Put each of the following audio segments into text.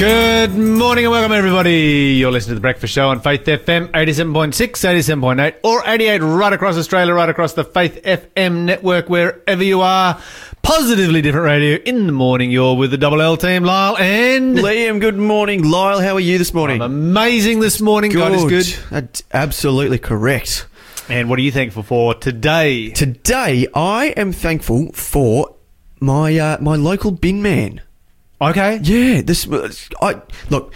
Good morning and welcome, everybody. You're listening to The Breakfast Show on Faith FM 87.6, 87.8, or 88 right across Australia, right across the Faith FM network, wherever you are. Positively different radio in the morning. You're with the Double L team, Lyle, and Liam, good morning. Lyle, how are you this morning? amazing this morning. God is good. That's absolutely correct. And what are you thankful for today? Today, I am thankful for my uh, my local bin man. Okay. Yeah, this was- I look.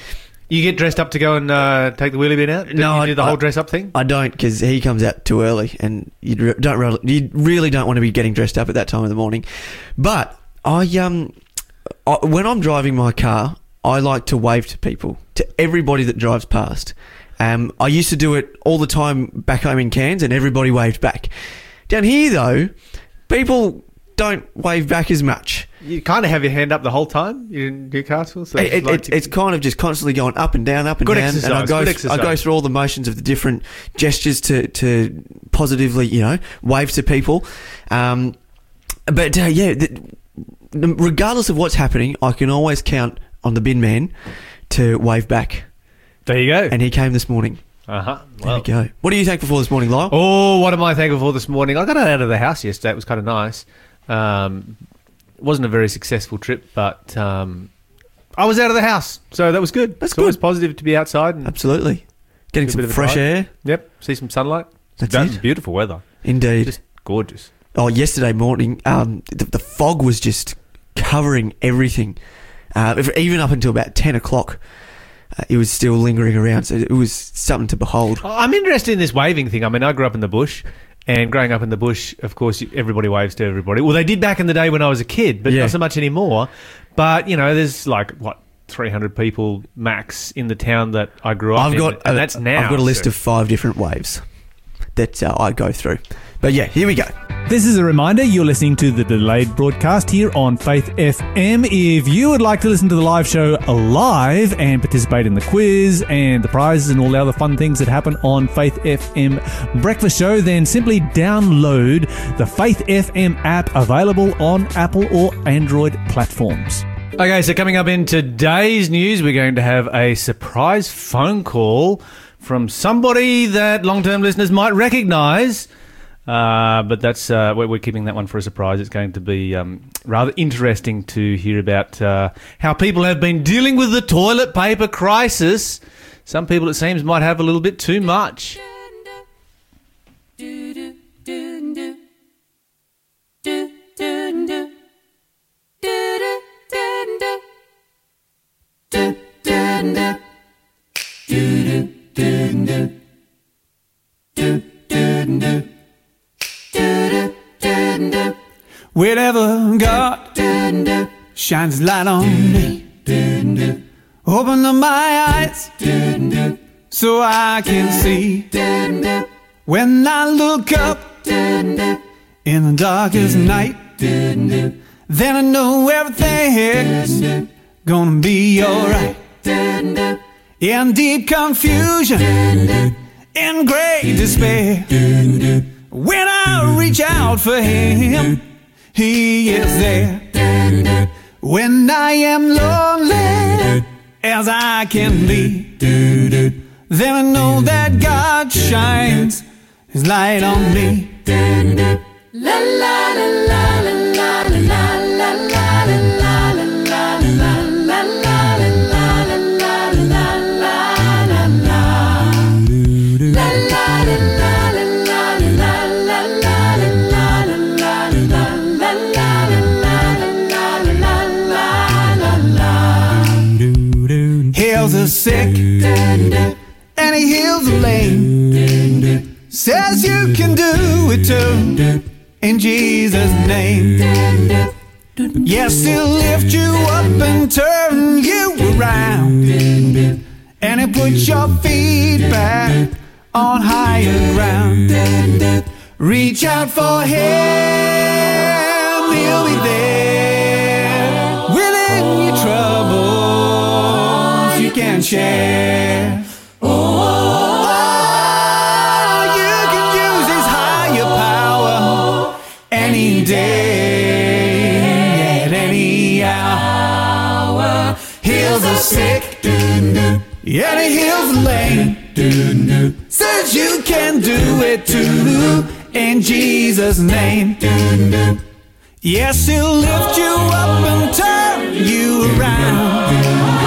You get dressed up to go and uh, take the wheelie bin out? No, you do the I- whole dress up thing? I don't because he comes out too early, and you re- don't really, you really don't want to be getting dressed up at that time of the morning. But I um, I, when I'm driving my car, I like to wave to people, to everybody that drives past. Um, I used to do it all the time back home in Cairns, and everybody waved back. Down here, though, people don't wave back as much. You kind of have your hand up the whole time you in Newcastle. So It, it's it, like it, it's kind of just constantly going up and down, up and Good down, exercise, and I go, I go through all the motions of the different gestures to to positively, you know, wave to people. Um, but uh, yeah, the, regardless of what's happening, I can always count on the bin man to wave back, there you go. and he came this morning. Uh huh. There we go. What are you thankful for this morning, Lyle? Oh, what am I thankful for this morning? I got out of the house yesterday. It was kind of nice. Um, it wasn't a very successful trip, but um, I was out of the house, so that was good. That's it's always good. positive to be outside and Absolutely, getting some bit of fresh air. yep, see some sunlight. That's That's it. beautiful weather. Indeed. Just gorgeous. Oh, yesterday morning, um, the, the fog was just covering everything. Uh, if- even up until about 10 o'clock, uh, it was still lingering around. So it was something to behold. I'm interested in this waving thing. I mean, I grew up in the bush, and growing up in the bush, of course, everybody waves to everybody. Well, they did back in the day when I was a kid, but Yeah. not so much anymore. But you know, there's like what 300 people max in the town that I grew up I've in, got, and uh, that's now. I've got a list so- of five different waves that uh, I go through. But yeah, here we go. This is a reminder you're listening to the delayed broadcast here on Faith FM. If you would like to listen to the live show live and participate in the quiz and the prizes and all the other fun things that happen on Faith FM Breakfast Show, then simply download the Faith FM app available on Apple or Android platforms. Okay, so coming up in today's news, we're going to have a surprise phone call from somebody that long-term listeners might recognise. Uh, but that's uh, we're, keeping that one for a surprise. It's going to be um, rather interesting to hear about uh, how people have been dealing with the toilet paper crisis. Some people, it seems, might have a little bit too much. Wherever God shines light on me, open up my eyes so I can see. When I look up in the darkest night, then I know everything's gonna be alright. In deep confusion, in great despair. When I reach out for him, he is there. When I am lonely as I can be, then I know that God shines his light on me. Heals the sick and he heals the lame. Says you can do it too in Jesus' name. Yes, he'll lift you up and turn you around. And he'll put your feet back on higher ground. Reach out for him, he'll be there. Can share. Oh, you can use higher power any day, at any hour. Heals the sick. And he heals the lame. Says you can do it too. In Jesus' name. Yes, he'll lift you up and turn you around.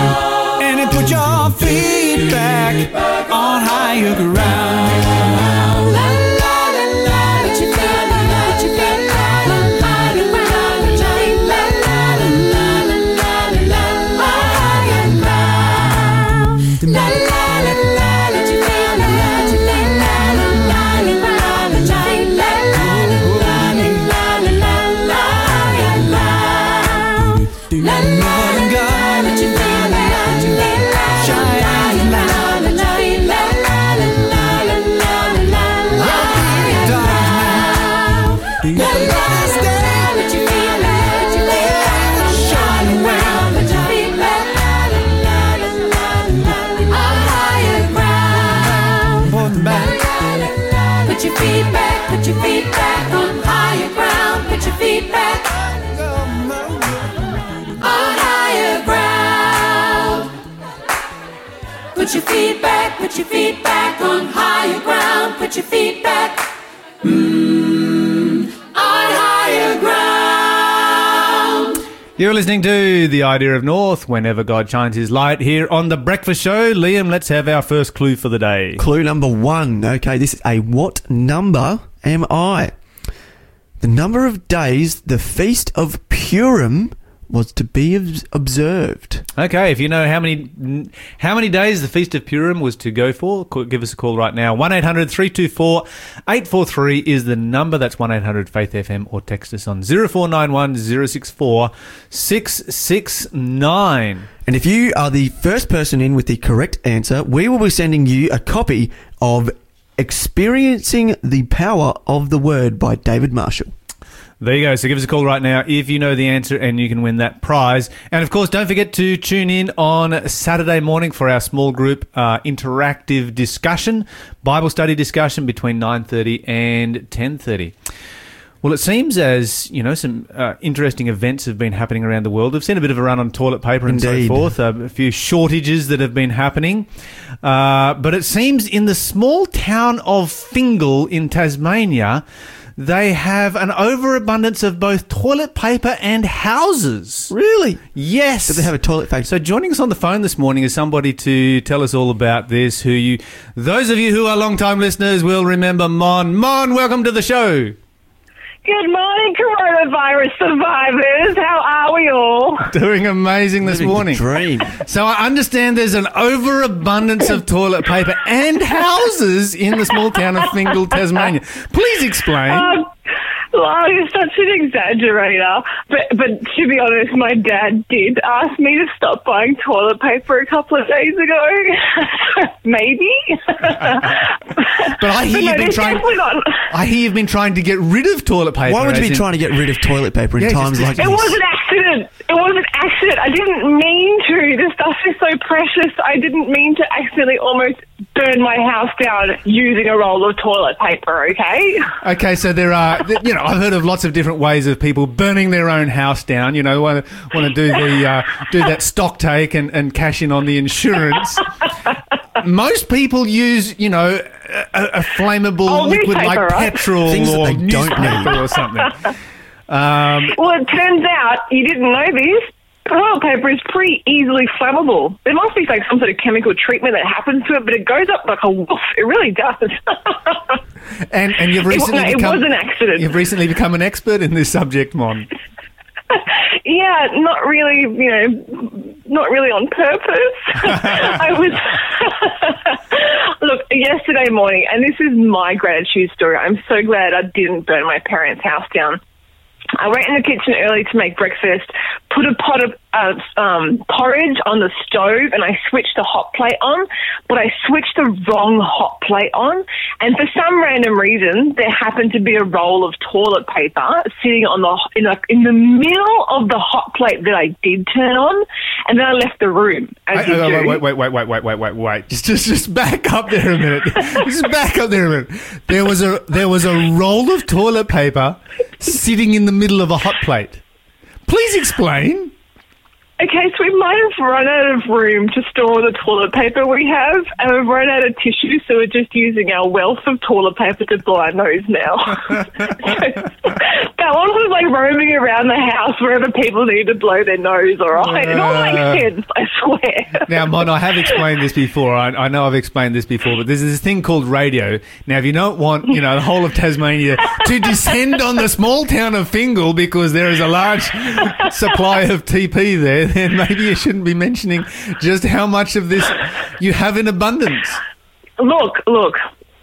Feet back on higher ground. Feet back, put your feet back on higher ground. Put your feet back mm, on higher ground. You're listening to The Idea of North, whenever God shines his light here on The Breakfast Show. Liam, let's have our first clue for the day. Clue number one. Okay, this is a what number am I? The number of days the Feast of Purim was to be observed. Okay, if you know how many how many days the Feast of Purim was to go for, give us a call right now. 1-800-324-843 is the number. That's 1-800-FAITH-FM or text us on 0491 064 669. And if you are the first person in with the correct answer, we will be sending you a copy of Experiencing the Power of the Word by David Marshall. There you go. So give us a call right now if you know the answer and you can win that prize. And of course, don't forget to tune in on Saturday morning for our small group uh, interactive discussion, Bible study discussion between 9.30 and 10.30. Well, it seems as, you know, some uh, interesting events have been happening around the world. We've seen a bit of a run on toilet paper and Indeed. so forth, uh, a few shortages that have been happening. Uh, but it seems in the small town of Fingal in Tasmania, they have an overabundance of both toilet paper and houses. Really? Yes. Did they have a toilet factory? So joining us on the phone this morning is somebody to tell us all about this. Who you, those of you who are long-time listeners will remember Mon. Mon, welcome to the show. Good morning, coronavirus survivors. How are we all? Doing amazing this Living the morning. Dream. So I understand there's an overabundance of toilet paper and houses in the small town of Fingal, Tasmania. Please explain. Um, Lyle is such an exaggerator, but but to be honest, my dad did ask me to stop buying toilet paper a couple of days ago. Maybe, but I hear no, you've been trying- not. I hear you've been trying to get rid of toilet paper. Why would you be in- trying to get rid of toilet paper in Yeah, times just- like It this? It was an accident. It was an accident. I didn't mean to. The stuff is so precious. I didn't mean to accidentally almost burn my house down using a roll of toilet paper. Okay. Okay, so there are, you know, I've heard of lots of different ways of people burning their own house down. You know, want to want to do the uh, do that stock take and, and cash in on the insurance. Most people use, you know, a, a flammable Oh, liquid like newspaper, right? petrol Things or they don't newspaper need. or something. Um, Well, it turns out you didn't know this. Toilet paper is pretty easily flammable. There must be like some sort of chemical treatment that happens to it, but it goes up like a wolf. It really does. and and you've It recently no, it become was an accident. You've recently become an expert in this subject, Mon. yeah, not really, you know, not really on purpose. I was. Look, yesterday morning, and this is my gratitude story. I'm so glad I didn't burn my parents' house down. I went in the kitchen early to make breakfast, put a pot of uh, um, porridge on the stove, and I switched the hot plate on, but I switched the wrong hot plate on. And for some random reason, there happened to be a roll of toilet paper sitting on the in, like in the middle of the hot plate that I did turn on, and then I left the room. As Wait, you wait, do. wait, wait, wait, wait, wait, wait, wait, wait. Just, just, just back up there a minute. just back up there a minute. There was a, there was a roll of toilet paper sitting in the middle of a hot plate. Please explain. Okay, so we might have run out of room to store the toilet paper we have, and we've run out of tissue, so we're just using our wealth of toilet paper to blow our nose now. that one was like roaming around the house wherever people need to blow their nose, all right? It all makes sense, I swear. Now, Mon, I have explained this before. I, I know I've explained this before, but there's this thing called radio. Now, if you don't want, you know, the whole of Tasmania to descend on the small town of Fingal because there is a large supply of TP there, then maybe you shouldn't be mentioning just how much of this you have in abundance. Look, look,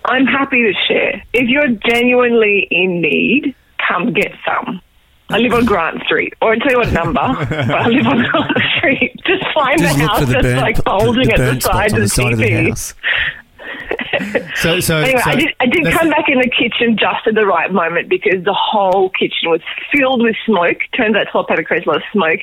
I'm happy to share. If you're genuinely in need, come get some. I live on Grant Street, or I'll tell you what number, but I live on Grant Street. Just find Just the house for the that's burn, like bulging the at burn the spots side on of the the side of the TV. house. So, so, Anyway, so I did, I did come back in the kitchen just at the right moment because the whole kitchen was filled with smoke. Turns out toilet paper creates a lot of smoke,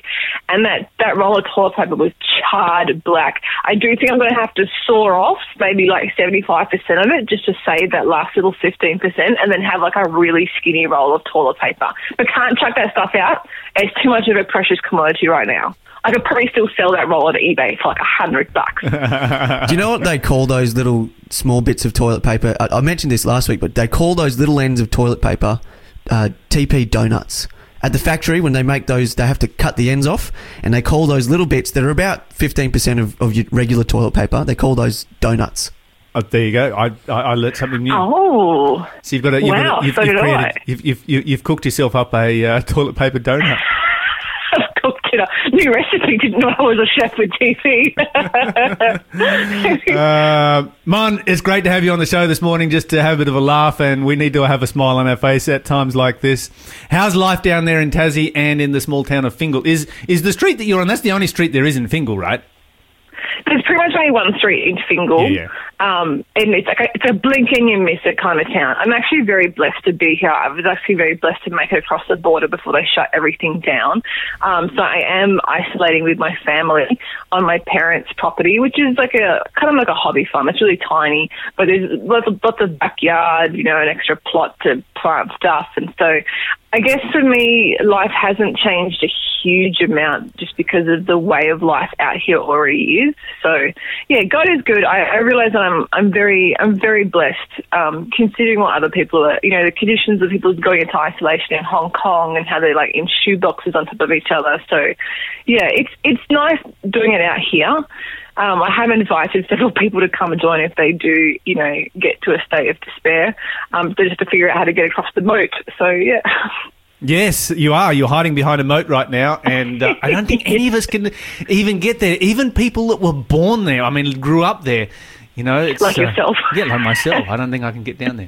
and that, that roll of toilet paper was charred black. I do think I'm going to have to saw off maybe like 75% of it just to save that last little 15% and then have like a really skinny roll of toilet paper. But can't chuck that stuff out. It's too much of a precious commodity right now. I could probably still sell that roll at eBay for like a hundred bucks. Do you know what they call those little small bits of toilet paper? I, I mentioned this last week, but they call those little ends of toilet paper uh, TP donuts. At the factory, when they make those, they have to cut the ends off, and they call those little bits that are about 15% of, of your regular toilet paper, they call those donuts. Oh, there you go. I, I, I learnt something new. Oh. So you've got a, you've, Wow, got a, you've, so you've, created, I. you've, you've, you've, you've cooked yourself up a uh, toilet paper donut. It up. New recipe. Didn't know I was a chef with TV. Uh, Mon, it's great to have you on the show this morning just to have a bit of a laugh, and we need to have a smile on our face at times like this. How's life down there in Tassie and in the small town of Fingal? Is is the street that you're on? That's the only street there is in Fingal, right? There's pretty much only one street in Fingal. Yeah, Um, and it's like a, it's a blink and you miss it kind of town. I'm actually very blessed to be here. I was actually very blessed to make it across the border before they shut everything down. Um, so I am isolating with my family on my parents' property, which is like a kind of like a hobby farm. It's really tiny, but there's lots of, lots of backyard, you know, an extra plot to plant stuff. And so I guess for me, life hasn't changed a huge amount just because of the way of life out here already is. So yeah, God is good. I, I realize that I'm I'm very I'm very blessed um, considering what other people are. You know, the conditions of people going into isolation in Hong Kong and how they're like in shoe boxes on top of each other. So yeah, it's it's nice doing it out here. Um, I have invited several people to come and join if they do, you know, get to a state of despair. Um, they just have to figure out how to get across the moat. So yeah. Yes, you are. You're hiding behind a moat right now, and uh, I don't think any of us can even get there. Even people that were born there, I mean, grew up there. You know, it's, Like uh, yourself. yeah, like myself. I don't think I can get down there.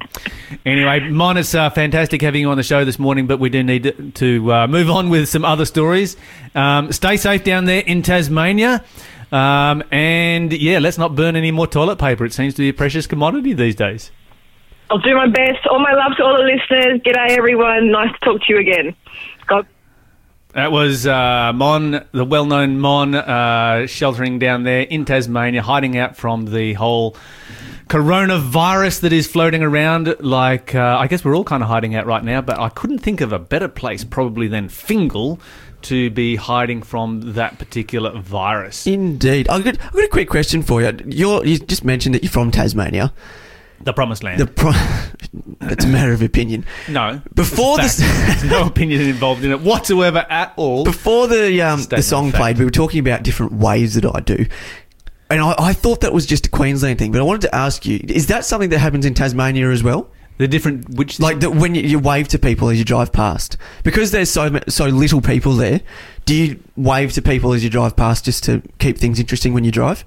Anyway, Mon, it's uh, fantastic having you on the show this morning, but we do need to, to uh, move on with some other stories. Um, stay safe down there in Tasmania. Um, and yeah, let's not burn any more toilet paper. It seems to be a precious commodity these days. I'll do my best. All my love to all the listeners. G'day, everyone. Nice to talk to you again. That was uh, Mon, the well-known Mon, uh, sheltering down there in Tasmania, hiding out from the whole coronavirus that is floating around. Like, uh, I guess we're all kind of hiding out right now, but I couldn't think of a better place probably than Fingal to be hiding from that particular virus. Indeed. I've got, I've got a quick question for you. You're, you just mentioned that you're from Tasmania. The promised land. The pro- It's a matter of opinion. no. Before. There's no opinion involved in it whatsoever at all. Before the um, the Statement song of fact. played, we were talking about different ways that I do. And I, I thought that was just a Queensland thing, but I wanted to ask you: Is that something that happens in Tasmania as well? The different, which Like that when you, you wave to people as you drive past, because there's so so little people there. Do you wave to people as you drive past just to keep things interesting when you drive?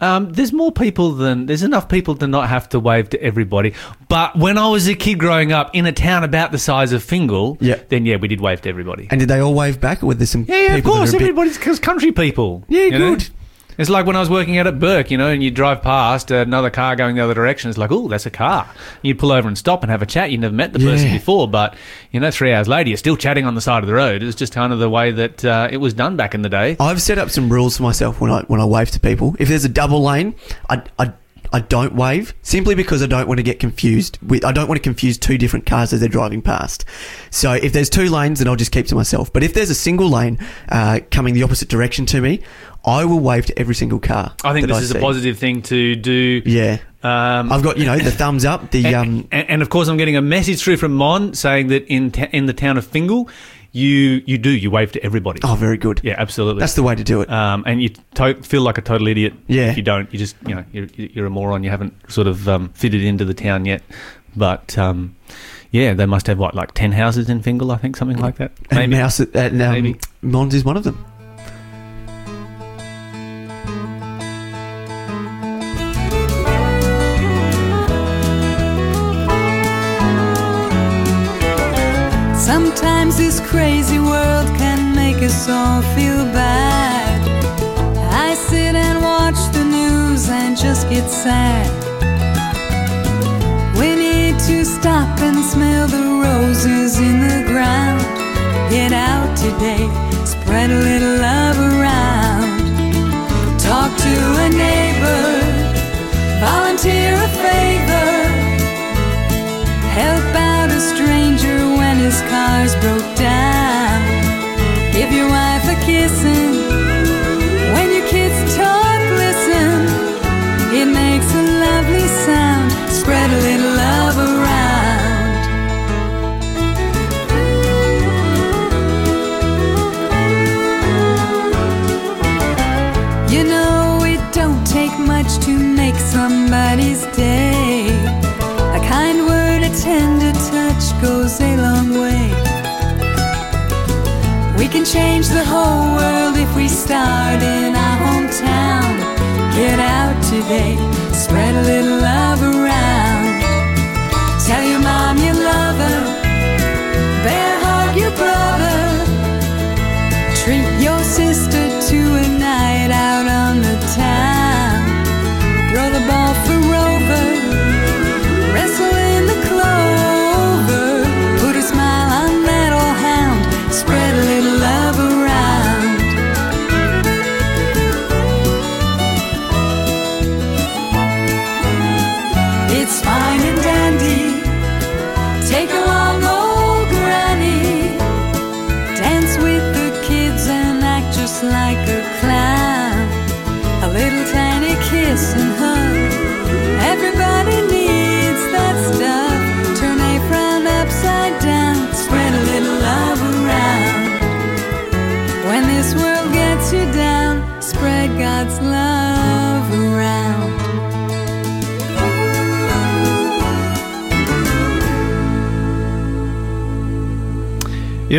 Um, there's more people than there's enough people to not have to wave to everybody. But when I was a kid growing up in a town about the size of Fingal, Yeah. then yeah, we did wave to everybody. And did they all wave back, or were there some yeah, yeah, of people that course, are a bit- everybody's because country people. Yeah, you know? good. It's like when I was working out at Bourke, you know, and you drive past another car going the other direction. It's like, oh, that's a car. You'd pull over and stop and have a chat. You never met the person before, but you know, three hours later, you're still chatting on the side of the road. It's just kind of the way that uh, it was done back in the day. I've set up some rules for myself when I when I wave to people. If there's a double lane, I I, I don't wave simply because I don't want to get confused. With, I don't want to confuse two different cars as they're driving past. So if there's two lanes, then I'll just keep to myself. But if there's a single lane uh, coming the opposite direction to me, I will wave to every single car. I think this is see. a positive thing to do. Yeah. Um, I've got, you know, the thumbs up, the. and, um, and, and of course, I'm getting a message through from Mon saying that in ta- in the town of Fingal, you you do you wave to everybody. Oh, very good. Yeah, absolutely. That's the way to do it. um, and you to- feel like a total idiot Yeah. if you don't. You just you know you're, you're a moron. You haven't sort of um, fitted into the town yet. But um, yeah, they must have what like ten houses in Fingal, I think, something like that. and Mouse, and, um, Maybe. Mons is one of them.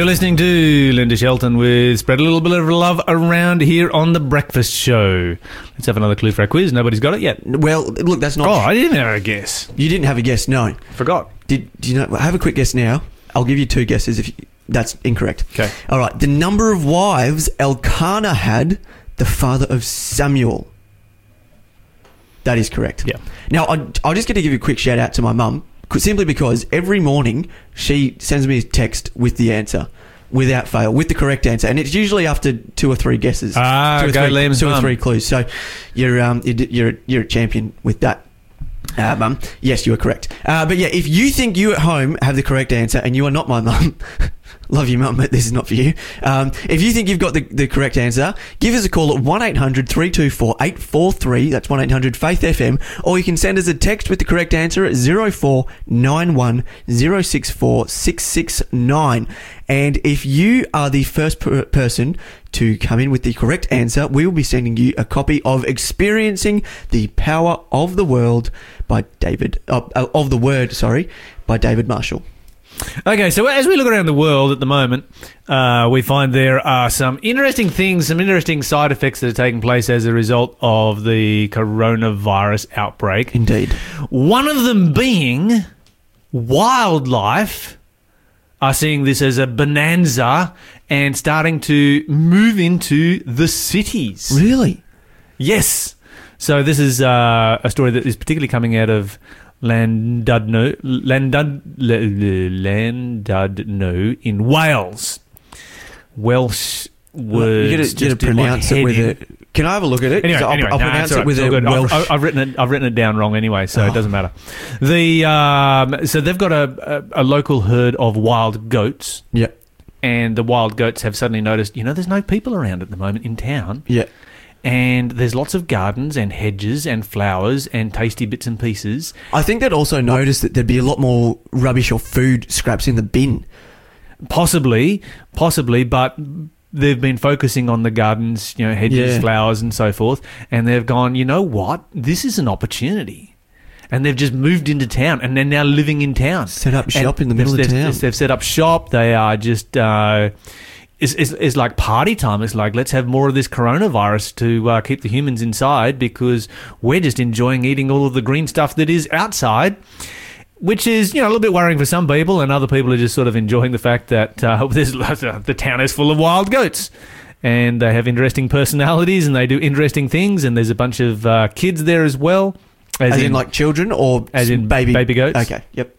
You're listening to Linda Shelton with Spread a Little Bit of Love Around here on The Breakfast Show. Let's have another clue for our quiz. Nobody's got it yet. Well, look, that's not. Oh, I didn't have a guess. You didn't have a guess, no. Forgot. Did, do you know? Have a quick guess now. I'll give you two guesses if you, that's incorrect. Okay. All right. The number of wives Elkanah had, the father of Samuel. That is correct. Yeah. Now, I, I'll just get to give you a quick shout out to my mum, simply because every morning she sends me a text with the answer. Without fail, with the correct answer, and it's usually after two or three guesses. Ah, two or go three, Liam's two or three clues. So, you're um, you're you're, you're a champion with that. Uh, mum, yes, you are correct. Uh, but yeah, if you think you at home have the correct answer and you are not my mum, love you, mum, but this is not for you. Um, if you think you've got the, the correct answer, give us a call at 1 800 324 843. That's 1 800 Faith FM. Or you can send us a text with the correct answer at 0491 064 669. And if you are the first per- person to come in with the correct answer, we will be sending you a copy of Experiencing the Power of the World by David, uh, uh, of the Word, sorry, by David Marshall. Okay, so as we look around the world at the moment, uh, we find there are some interesting things, some interesting side effects that are taking place as a result of the coronavirus outbreak. Indeed. One of them being wildlife are seeing this as a bonanza and starting to move into the cities. Really? Yes. So this is uh, a story that is particularly coming out of Llandudno, Landud, Llandudno in Wales. Welsh words. you gotta, you just gotta pronounce it with a Can I have a look at it? Anyway, I'll, anyway, I'll nah, pronounce all it with a it's all good. Welsh. I've, I've written it. I've written it down wrong anyway, so Oh. it doesn't matter. The um, so they've got a, a a local herd of wild goats, yeah, and the wild goats have suddenly noticed, you know, there's no people around at the moment in town, yeah. and there's lots of gardens and hedges and flowers and tasty bits and pieces. I think they'd also noticed that there'd be a lot more rubbish or food scraps in the bin. Possibly, possibly, but they've been focusing on the gardens, you know, hedges, Yeah. flowers, and so forth, and they've gone, you know what? This is an opportunity. And they've just moved into town, and they're now living in town. Set up shop And in the middle of they've, town. They've, they've set up shop. They are just. Uh, it's, it's, it's like party time. It's like let's have more of this coronavirus to uh, keep the humans inside because we're just enjoying eating all of the green stuff that is outside which is you know a little bit worrying for some people, and other people are just sort of enjoying the fact that uh, there's the town is full of wild goats, and they have interesting personalities, and they do interesting things, and there's a bunch of uh, kids there as well, As, in, like children or as in baby baby goats. Okay, yep.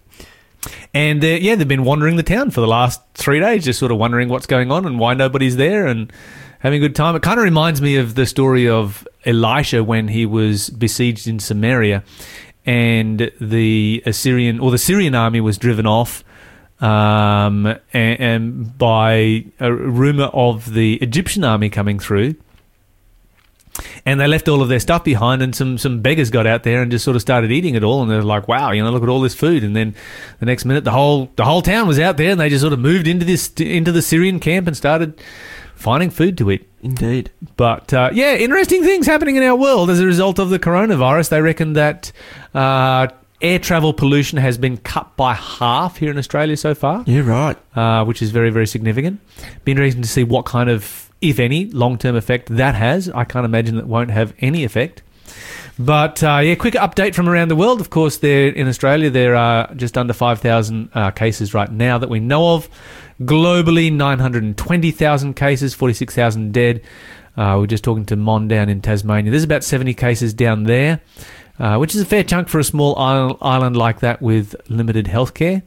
and uh, yeah, they've been wandering the town for the last three days, just sort of wondering what's going on and why nobody's there, and having a good time. It kind of reminds me of the story of Elisha when he was besieged in Samaria, and the Assyrian or the Syrian army was driven off. Um, and, and by a rumor of the Egyptian army coming through, and they left all of their stuff behind, and some some beggars got out there and just sort of started eating it all, and they're like, "Wow, you know, look at all this food!" And then the next minute, the whole the whole town was out there, and they just sort of moved into this into the Syrian camp and started finding food to eat. Indeed. But uh, yeah, interesting things happening in our world as a result of the coronavirus. They reckon that uh, air travel pollution has been cut by half here in Australia so far Yeah, right. uh, which is very, very significant. Be interesting to see what kind of, if any, long term effect that has. I can't imagine that won't have any effect. But uh, yeah, quick update from around the world. Of course, there in Australia, there are just under 5,000 uh, cases right now that we know of. Globally, 920,000 cases, 46,000 dead. Uh, we're just talking to Mon down in Tasmania. There's about 70 cases down there, uh, which is a fair chunk for a small island like that with limited healthcare.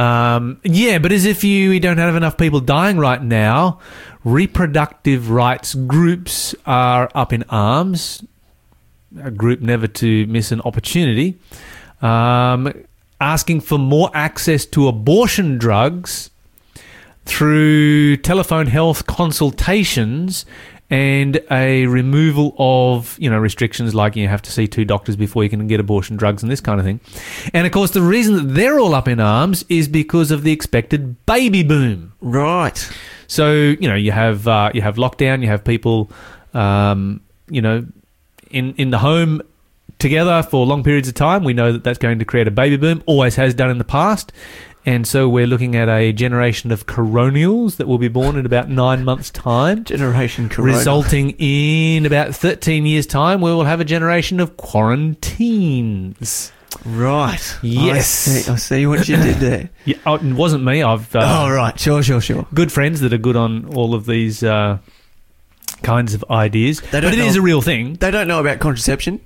Um, yeah, but as if you we don't have enough people dying right now, reproductive rights groups are up in arms. A group never to miss an opportunity, um, asking for more access to abortion drugs through telephone health consultations and a removal of you know restrictions like you have to see two doctors before you can get abortion drugs and this kind of thing. And of course, the reason that they're all up in arms is because of the expected baby boom. Right. So you know you have uh, you have lockdown, you have people, um, you know, in in the home together for long periods of time. We know that that's going to create a baby boom. Always has done in the past. And so we're looking at a generation of coronials that will be born in about nine months' time, Generation Corona. resulting in about 13 years' time, we will have a generation of quaranteens. Right. Yes. I see, I see what you did there. Yeah, oh, it wasn't me. I've uh, oh, right. Sure, sure, sure. good friends that are good on all of these uh, kinds of ideas. They But don't it is know- a real thing. They don't know about contraception.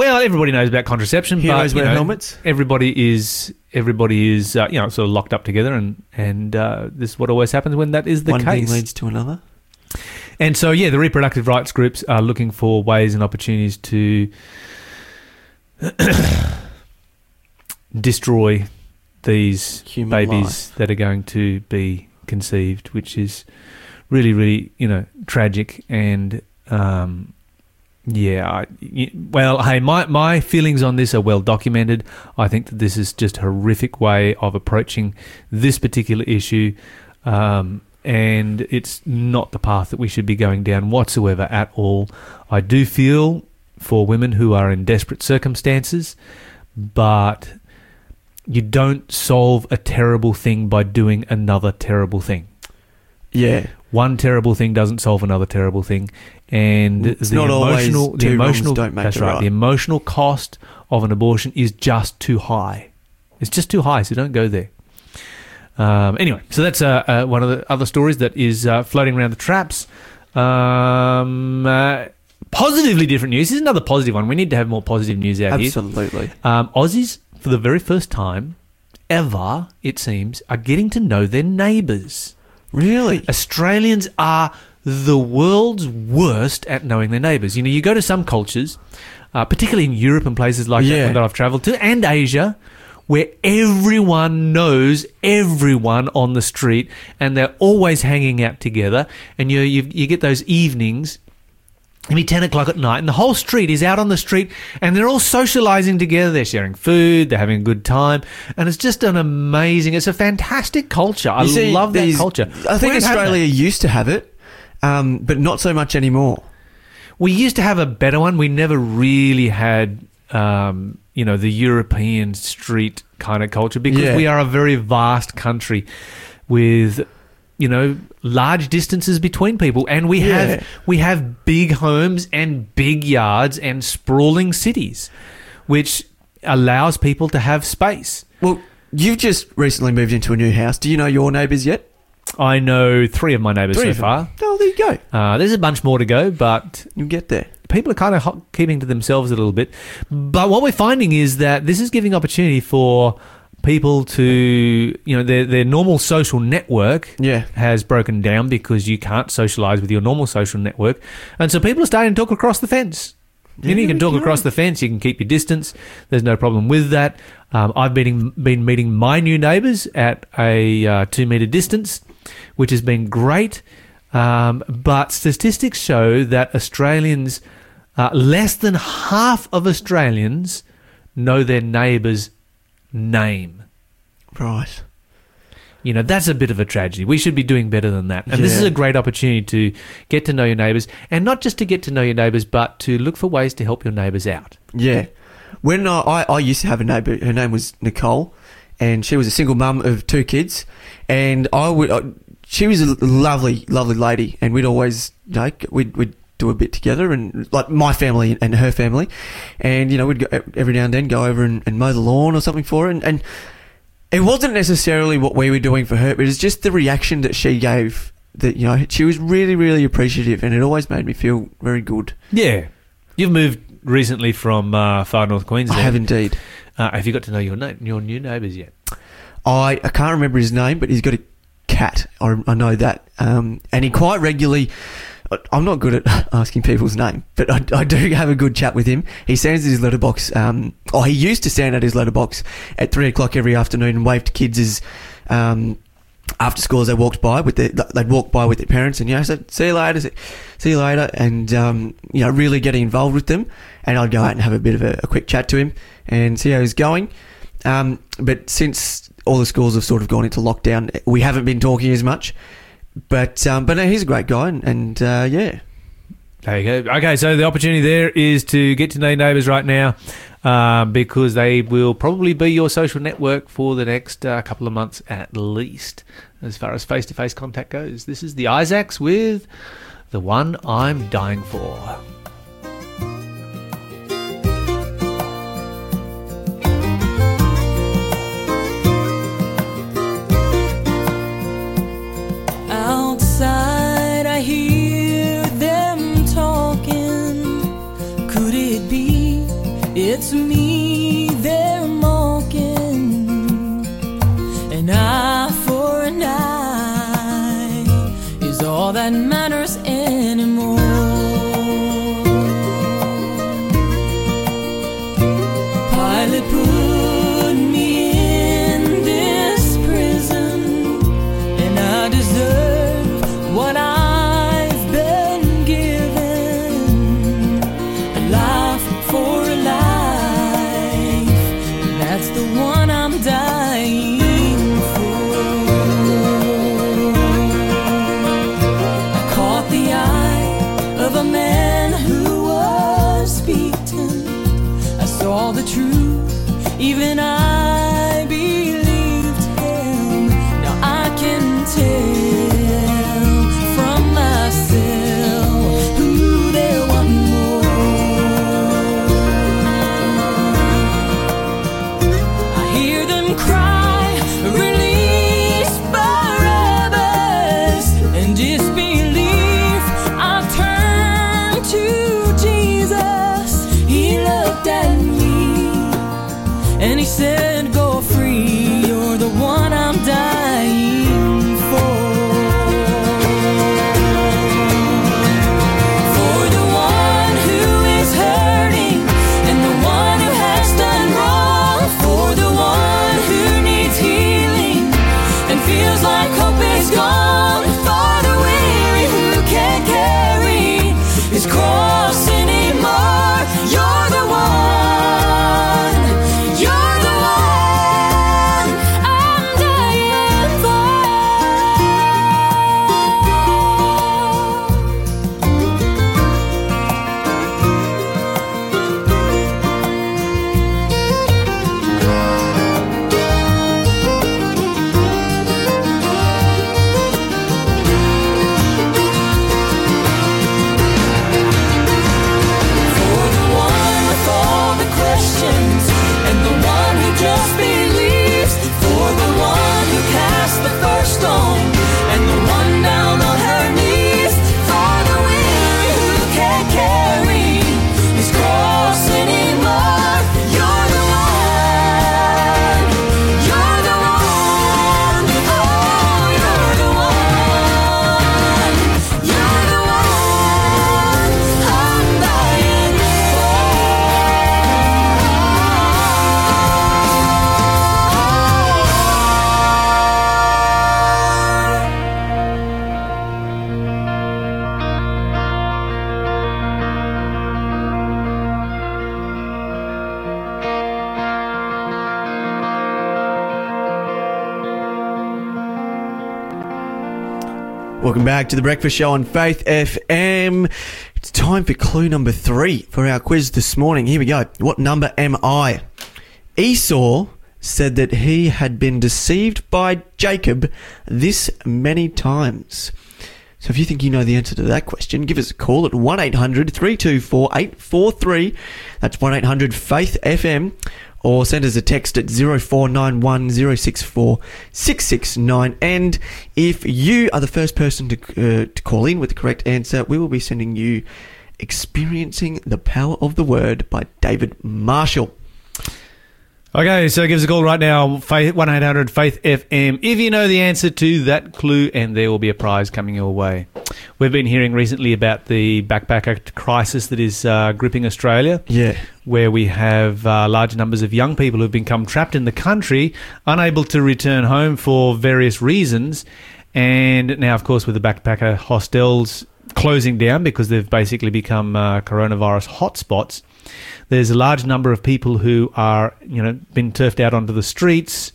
Well, everybody knows about contraception. Heroes but, wear know, helmets. Everybody is everybody is uh, you know sort of locked up together, and and uh, this is what always happens when that is the One case. thing leads to another. And so, yeah, the reproductive rights groups are looking for ways and opportunities to destroy these Human babies that are going to be conceived, which is really, really, you know, tragic. And um, yeah, I, well, hey, my my feelings on this are well documented. I think that this is just a horrific way of approaching this particular issue. Um, and it's not the path that we should be going down whatsoever at all. I do feel for women who are in desperate circumstances, but you don't solve a terrible thing by doing another terrible thing. Yeah. One terrible thing doesn't solve another terrible thing, and It's the not always emotional, the two emotional, don't make that's right. right. The emotional cost of an abortion is just too high. It's just too high, so don't go there. Um, anyway, so that's uh, uh, one of the other stories that is uh, floating around the traps. Um, uh, positively different news. This is another positive one. We need to have more positive news out here. Absolutely. Um, Aussies, for the very first time ever, it seems, are getting to know their neighbours. Really? Australians are the world's worst at knowing their neighbours. You know, you go to some cultures, uh, particularly in Europe and places like Yeah. that that I've travelled to, and Asia, where everyone knows everyone on the street, and they're always hanging out together. And you you, you get those evenings Maybe 10 o'clock at night, and the whole street is out on the street, and they're all socializing together. They're sharing food, they're having a good time, and it's just an amazing, it's a fantastic culture. I see, love that culture. I think Australia used to have it, um, but not so much anymore. We used to have a better one. We never really had, um, you know, the European street kind of culture because Yeah. we are a very vast country with, you know, large distances between people, and we Yeah. have we have big homes and big yards and sprawling cities, which allows people to have space. Well, you've just recently moved into a new house. Do you know your neighbours yet? I know three of my neighbours so far. Oh, there you go. Uh, there's a bunch more to go, but You'll get there. people are kind of keeping to themselves a little bit. But what we're finding is that this is giving opportunity for people to, you know, their their normal social network Yeah. has broken down because you can't socialize with your normal social network, and so people are starting to talk across the fence. you know, you can talk across the fence. You can keep your distance. There's no problem with that. Um, I've been been meeting my new neighbours at a uh, two meter distance, which has been great. Um, but statistics show that Australians, uh, less than half of Australians, know their neighbour's name. Right. You know, that's a bit of a tragedy. We should be doing better than that. And this is a great opportunity to get to know your neighbours, and not just to get to know your neighbours, but to look for ways to help your neighbours out. Yeah. When I, I, I used to have a neighbour, her name was Nicole, and she was a single mum of two kids, and I would, I, she was a lovely, lovely lady, and we'd always, you know, we'd, we'd do a bit together, and like my family and her family, and you know, we'd go, every now and then go over and, and mow the lawn or something for her, and, and it wasn't necessarily what we were doing for her, but it's just the reaction that she gave. That you know, she was really, really appreciative, and it always made me feel very good. Yeah. You've moved recently from uh, far north Queensland. I have indeed. Uh, have you got to know your na- your new neighbours yet? I, I can't remember his name, but he's got a cat. I, I know that. Um, and he quite regularly. I'm not good at asking people's name, but I, I do have a good chat with him. He stands at his letterbox. Um, oh, he used to stand at his letterbox at three o'clock every afternoon and wave to kids as um, after school as they walked by with their they'd walk by with their parents and you know said see you later, see see you later, and um, you know really getting involved with them. And I'd go out and have a bit of a, a quick chat to him and see how he's going. Um, but since all the schools have sort of gone into lockdown, we haven't been talking as much. But um, but no, he's a great guy, and, and uh, yeah, There you go. Okay, so the opportunity there is to get to know neighbours right now um, because they will probably be your social network for the next uh, couple of months at least, as far as face to face contact goes. This is the Isaacs with the one I'm dying for. The truth, even I Welcome back to the Breakfast Show on Faith FM. It's time for clue number three for our quiz this morning. Here we go. What number am I? Esau said that he had been deceived by Jacob this many times. So if you think you know the answer to that question, give us a call at 1 800 324 843. That's 1 800 Faith FM. Or send us a text at 0491 064 669. And if you are the first person to, uh, to call in with the correct answer, we will be sending you Experiencing the Power of the Word by David Marshall. Okay, so give us a call right now, Faith one eight hundred Faith FM, if you know the answer to that clue, and there will be a prize coming your way. We've been hearing recently about the backpacker crisis that is uh, gripping Australia, Yeah. where we have uh, large numbers of young people who've become trapped in the country, unable to return home for various reasons, and now, of course, with the backpacker hostels closing down because they've basically become uh, coronavirus hotspots there's a large number of people who are, you know, been turfed out onto the streets,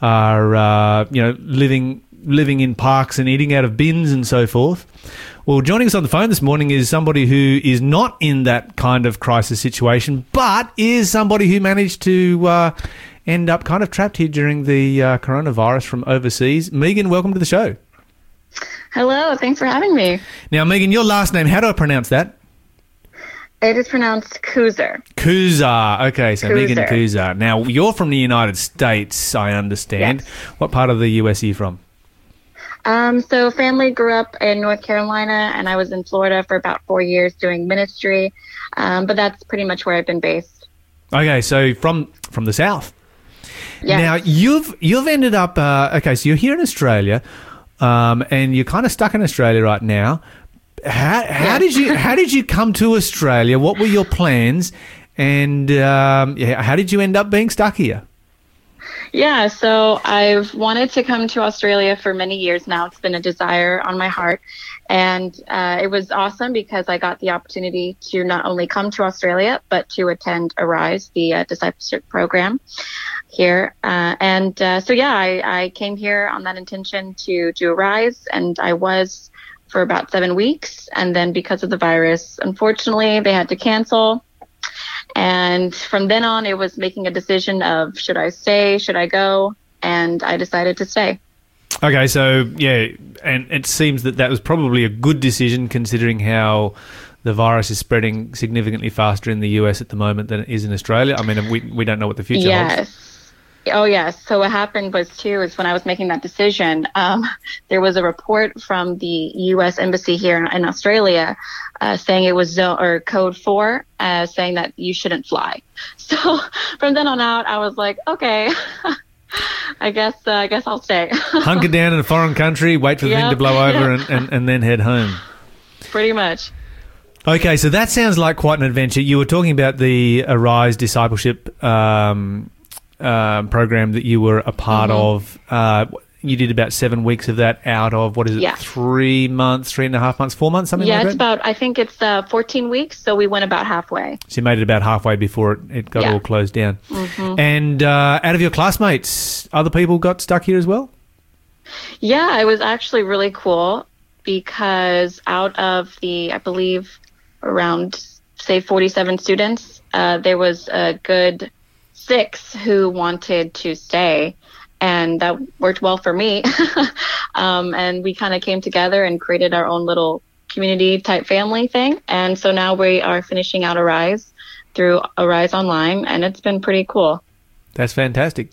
are, uh, you know, living living in parks and eating out of bins and so forth. Well, joining us on the phone this morning is somebody who is not in that kind of crisis situation, but is somebody who managed to uh, end up kind of trapped here during the uh, coronavirus from overseas. Megan, welcome to the show. Hello, thanks for having me. Now, Megan, your last name, how do I pronounce that? It is pronounced Kuzer. Kuzar. Okay, so Megan Kuzar. Kuzar. Now, you're from the United States, I understand. Yes. What part of the US are you from? Um, so family grew up in North Carolina, and I was in Florida for about four years doing ministry. Um, but that's pretty much where I've been based. Okay, so from from the south. Yes. Now you've you've ended up uh, okay. So you're here in Australia, um, and you're kind of stuck in Australia right now. How, how did you how did you come to Australia? What were your plans? And um, yeah, how did you end up being stuck here? Yeah, so I've wanted to come to Australia for many years now. It's been a desire on my heart. And uh, it was awesome because I got the opportunity to not only come to Australia, but to attend Arise, the uh, discipleship program here. Uh, and uh, so, yeah, I, I came here on that intention to do Arise, and I was for about seven weeks. And then because of the virus, unfortunately, they had to cancel. And from then on, it was making a decision of should I stay, should I go? And I decided to stay. Okay, so yeah, and it seems that that was probably a good decision considering how the virus is spreading significantly faster in the US at the moment than it is in Australia. I mean, we we don't know what the future holds. Oh, yes. So what happened was too is when I was making that decision, um, there was a report from the U.S. Embassy here in Australia uh, saying it was zone or code four, uh, saying that you shouldn't fly. So from then on out, I was like, okay, I guess uh, I guess I'll stay. Hunker down in a foreign country, wait for the thing to blow over, yep. and, and, and then head home. Pretty much. Okay, so that sounds like quite an adventure. You were talking about the Arise discipleship um, um program that you were a part Mm-hmm. of. Uh, you did about seven weeks of that out of what is it? Yeah. Three months, three and a half months, four months, something Yeah, like that? Yeah, it's about I think it's uh, 14 weeks, so we went about halfway. so you made it about halfway before it, it got Yeah. all closed down. Mm-hmm. And uh, out of your classmates, other people got stuck here as well. Yeah, it was actually really cool because out of the, I believe, around say 47 students, uh, there was a good six who wanted to stay, and that worked well for me. um, and we kind of came together and created our own little community type family thing. And so now we are finishing out Arise through Arise Online, and it's been pretty cool. That's fantastic.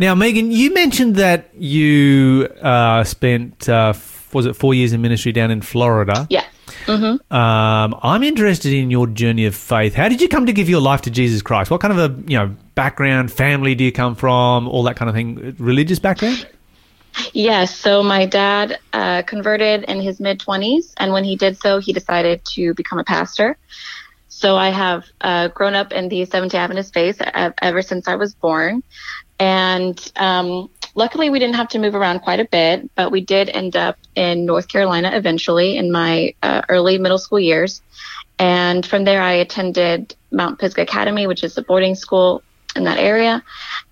Now, Megan, you mentioned that you uh, spent uh, was it four years in ministry down in Florida. Yeah. Mm-hmm. Um, I'm interested in your journey of faith. How did you come to give your life to Jesus Christ? What kind of a you know background, family do you come from? All that kind of thing. Religious background? Yes. So my dad uh, converted in his mid 20s, and when he did so, he decided to become a pastor. So I have uh, grown up in the Seventh day Adventist faith ever since I was born, and um, luckily we didn't have to move around quite a bit, but we did end up in North Carolina eventually in my uh, early middle school years, and from there I attended Mount Pisgah Academy, which is a boarding school in that area.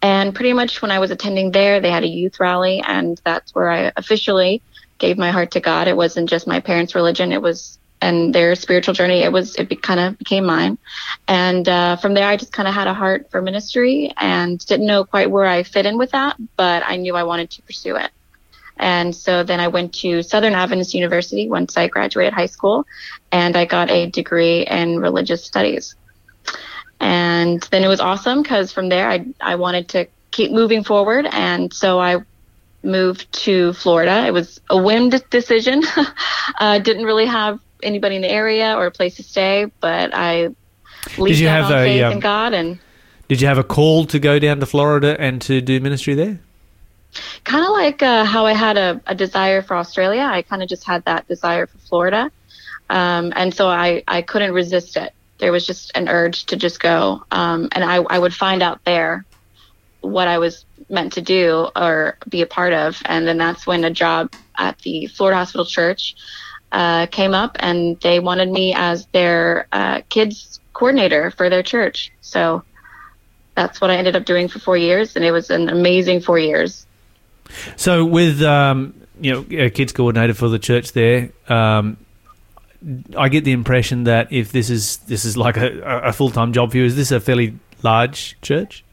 And pretty much when I was attending there, they had a youth rally, and that's where I officially gave my heart to God. It wasn't just my parents' religion; it was and their spiritual journey. It was it kind of became mine, and uh, from there I just kind of had a heart for ministry and didn't know quite where I fit in with that, but I knew I wanted to pursue it. And so then I went to Southern Adventist University once I graduated high school, and I got a degree in religious studies. And then it was awesome because from there I I wanted to keep moving forward, and so I moved to Florida. It was a whim decision. uh, didn't really have anybody in the area or a place to stay, but I leaned you have a, faith um, in God and Did you have a call to go down to Florida and to do ministry there? kind of like uh, how I had a, a desire for Australia. I kind of just had that desire for Florida. Um, and so I, I couldn't resist it. There was just an urge to just go. Um, and I, I would find out there what I was meant to do or be a part of. And then that's when a job at the Florida Hospital Church uh, came up and they wanted me as their uh, kids coordinator for their church. So that's what I ended up doing for four years. And it was an amazing four years. So with um, you know a kids coordinator for the church there, um, I get the impression that if this is this is like a, a full time job for you, is this a fairly large church?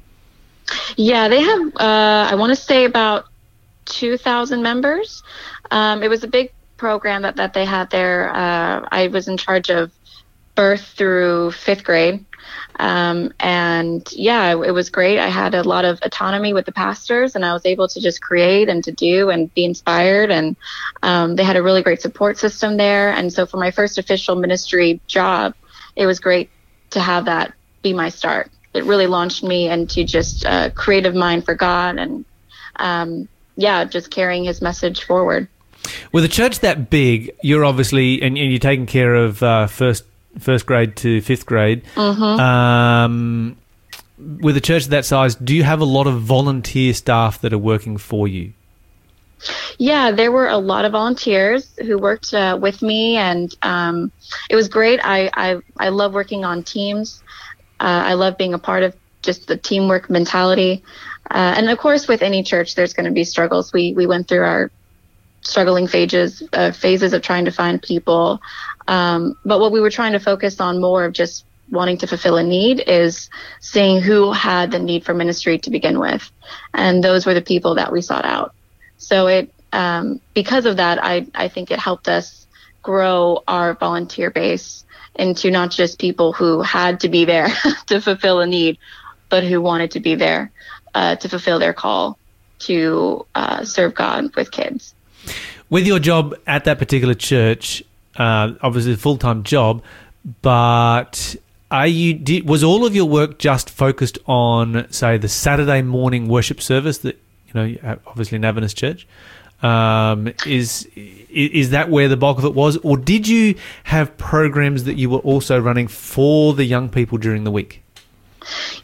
Yeah, they have, uh, I want to say about 2,000 members. Um, it was a big program that, that they had there. Uh, I was in charge of birth through fifth grade. Um, and yeah, it, it was great. I had a lot of autonomy with the pastors, and I was able to just create and to do and be inspired. And um, they had a really great support system there. And so for my first official ministry job, it was great to have that be my start. It really launched me into just a creative mind for God and, um, yeah, just carrying his message forward. With a church that big, you're obviously and, and you're taking care of uh, first first grade to fifth grade. Um, with a church that size, do you have a lot of volunteer staff that are working for you? Yeah, there were a lot of volunteers who worked uh, with me, and um, it was great. I, I I love working on teams. Uh, I love being a part of just the teamwork mentality. Uh, and of course, with any church, there's going to be struggles. We we went through our struggling phases uh, phases of trying to find people. Um, but what we were trying to focus on more of just wanting to fulfill a need is seeing who had the need for ministry to begin with, and those were the people that we sought out. So it um, because of that, I I think it helped us grow our volunteer base into not just people who had to be there to fulfill a need, but who wanted to be there uh, to fulfill their call to uh, serve God with kids. With your job at that particular church, uh, obviously a full time job, but are you did, was all of your work just focused on say the Saturday morning worship service that you know obviously in Adventist Church? Um, is is that where the bulk of it was, or did you have programs that you were also running for the young people during the week?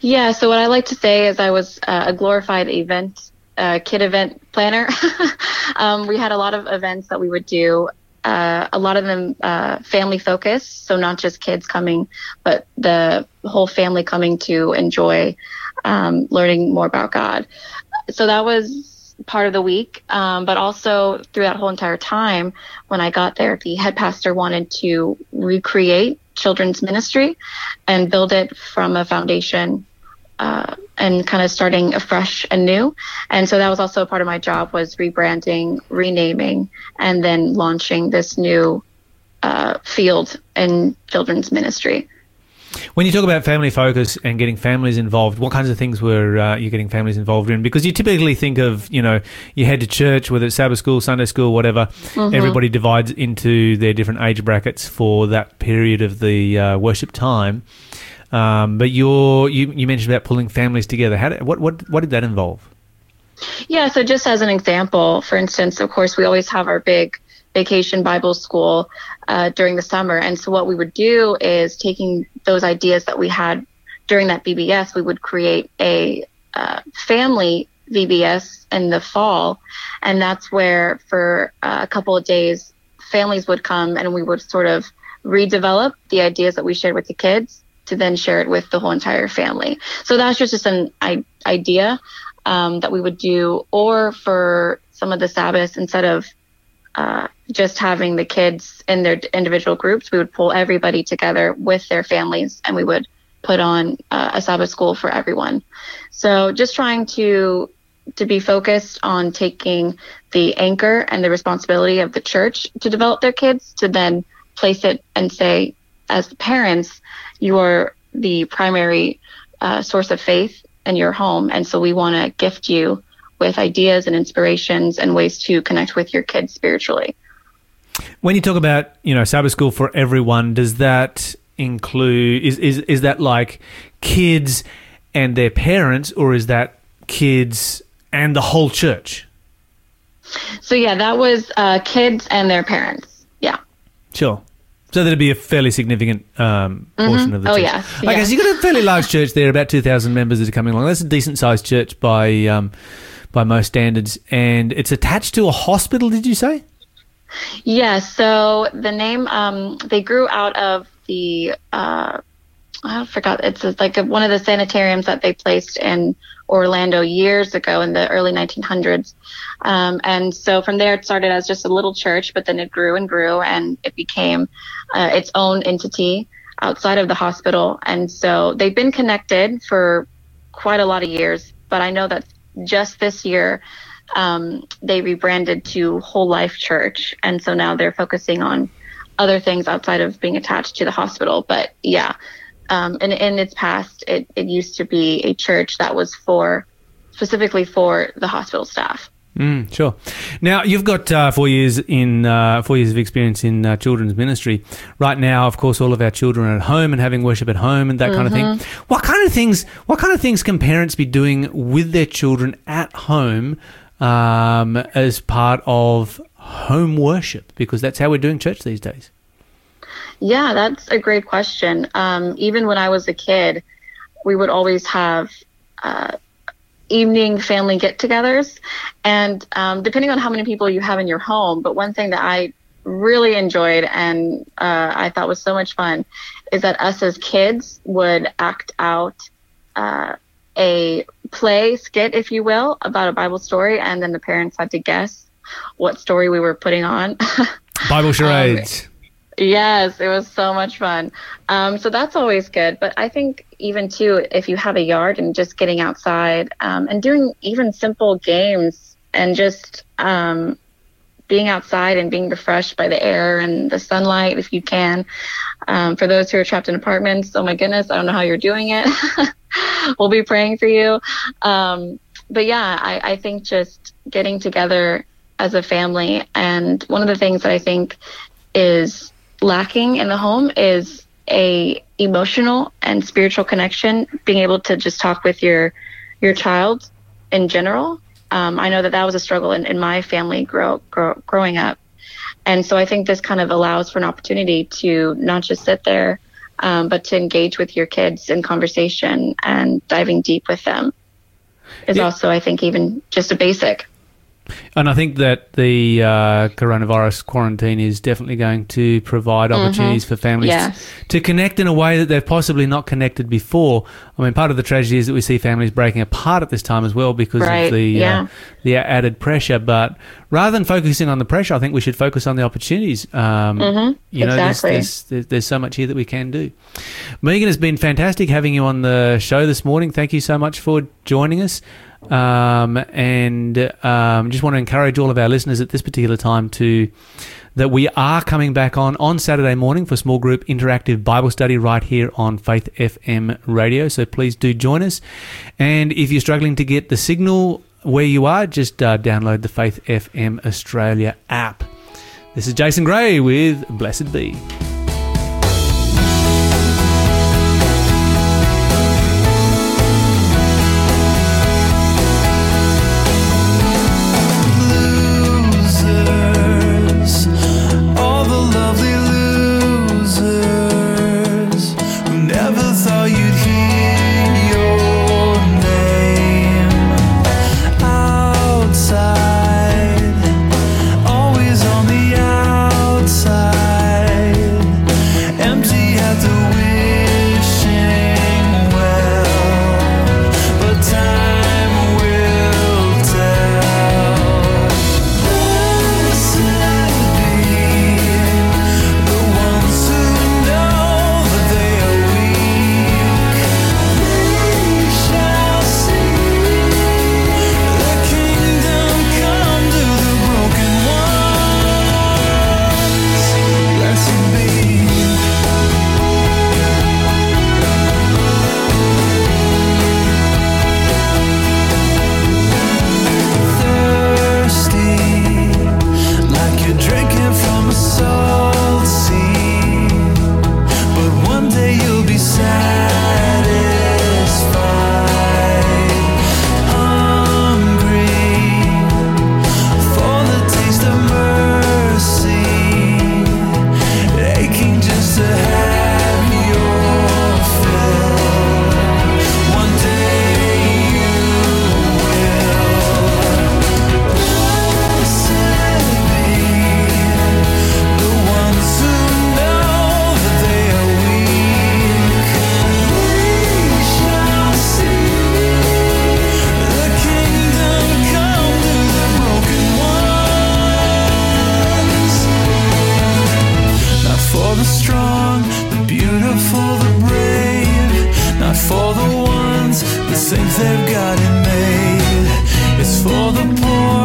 Yeah, so what I like to say is I was uh, a glorified event, uh, kid event planner. um, we had a lot of events that we would do, uh, a lot of them uh, family focused, so not just kids coming, but the whole family coming to enjoy um, learning more about God. So that was part of the week, um, but also through that whole entire time, when I got there, the head pastor wanted to recreate children's ministry and build it from a foundation uh, and kind of starting afresh and new. And so that was also a part of my job was rebranding, renaming, and then launching this new uh, field in children's ministry. When you talk about family focus and getting families involved, what kinds of things were uh, you getting families involved in? Because you typically think of, you know, you head to church, whether it's Sabbath school, Sunday school, whatever. Everybody divides into their different age brackets for that period of the uh, worship time. Um, but you you mentioned about pulling families together. How did, what what what did that involve? Yeah, so just as an example, for instance, of course, we always have our big vacation Bible school uh, during the summer. And so what we would do is taking those ideas that we had during that VBS, we would create a uh, family VBS in the fall. And that's where for uh, a couple of days, families would come and we would sort of redevelop the ideas that we shared with the kids to then share it with the whole entire family. So that's just, an I- idea um, that we would do, or for some of the Sabbaths, instead of uh, just having the kids in their individual groups, we would pull everybody together with their families and we would put on uh, a Sabbath school for everyone. So just trying to to be focused on taking the anchor and the responsibility of the church to develop their kids to then place it and say, as parents, you are the primary uh, source of faith in your home. And so we want to gift you with ideas and inspirations and ways to connect with your kids spiritually. When you talk about you know Sabbath school for everyone, does that include is is is that like kids and their parents, or is that kids and the whole church? So yeah, that was uh, kids and their parents. Yeah. Sure. So that'd be a fairly significant um, portion of the Oh, church. yeah. Okay, Yeah. so you've got a fairly large church there, about 2,000 members that are coming along. That's a decent sized church by um, by most standards. And it's attached to a hospital, did you say? Yeah, so the name um, they grew out of the uh, I forgot it's like a, one of the sanitariums that they placed in Orlando years ago in the early 1900s, um, and so from there it started as just a little church, but then it grew and grew and it became uh, its own entity outside of the hospital, and so they've been connected for quite a lot of years. But I know that just this year um, they rebranded to Whole Life Church, and so now they're focusing on other things outside of being attached to the hospital. But yeah, um, and in its past, it, it used to be a church that was for specifically for the hospital staff. Mm, sure. Now you've got uh, four years in uh, four years of experience in uh, children's ministry. Right now, of course, all of our children are at home and having worship at home and that kind of thing. What kind of things? What kind of things can parents be doing with their children at home um, as part of home worship? Because that's how we're doing church these days. Yeah, that's a great question. Um, even when I was a kid, we would always have uh, evening family get togethers. And um, depending on how many people you have in your home, but one thing that I really enjoyed and uh, I thought was so much fun is that us as kids would act out uh, a play skit, if you will, about a Bible story, and then the parents had to guess what story we were putting on. Bible charades. Yes, it was so much fun. Um, so that's always good. But I think even too, if you have a yard and just getting outside um, and doing even simple games and just um, being outside and being refreshed by the air and the sunlight, if you can. Um, for those who are trapped in apartments, oh my goodness, I don't know how you're doing it. we'll be praying for you. Um, but yeah, I, I think just getting together as a family. And one of the things that I think is lacking in the home is a emotional and spiritual connection being able to just talk with your your child in general. Um, i know that that was a struggle in, in my family grow, grow, growing up. And so i think this kind of allows for an opportunity to not just sit there um, but to engage with your kids in conversation and diving deep with them is Yeah. also i think even just a basic And I think that the uh, coronavirus quarantine is definitely going to provide opportunities for families Yes. to connect in a way that they've possibly not connected before. I mean, part of the tragedy is that we see families breaking apart at this time as well because Right, of the yeah. uh, the added pressure. But rather than focusing on the pressure, I think we should focus on the opportunities. Um, you know, there's, exactly. there's, there's, there's so much here that we can do. Megan, it's been fantastic having you on the show this morning. Thank you so much for joining us. Um, and um, just want to encourage all of our listeners at this particular time to that we are coming back on on Saturday morning for small group interactive Bible study right here on Faith FM radio. So please do join us. And if you're struggling to get the signal where you are, just uh, download the Faith FM Australia app. This is Jason Gray with Blessed Be. they've got it made. It's for the poor.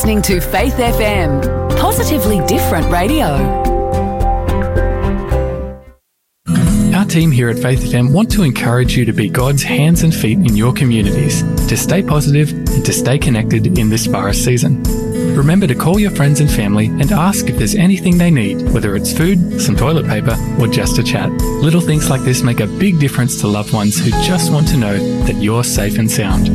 listening to Faith FM, positively different radio. Our team here at Faith FM want to encourage you to be God's hands and feet in your communities, to stay positive and to stay connected in this virus season. Remember to call your friends and family and ask if there's anything they need, whether it's food, some toilet paper, or just a chat. Little things like this make a big difference to loved ones who just want to know that you're safe and sound.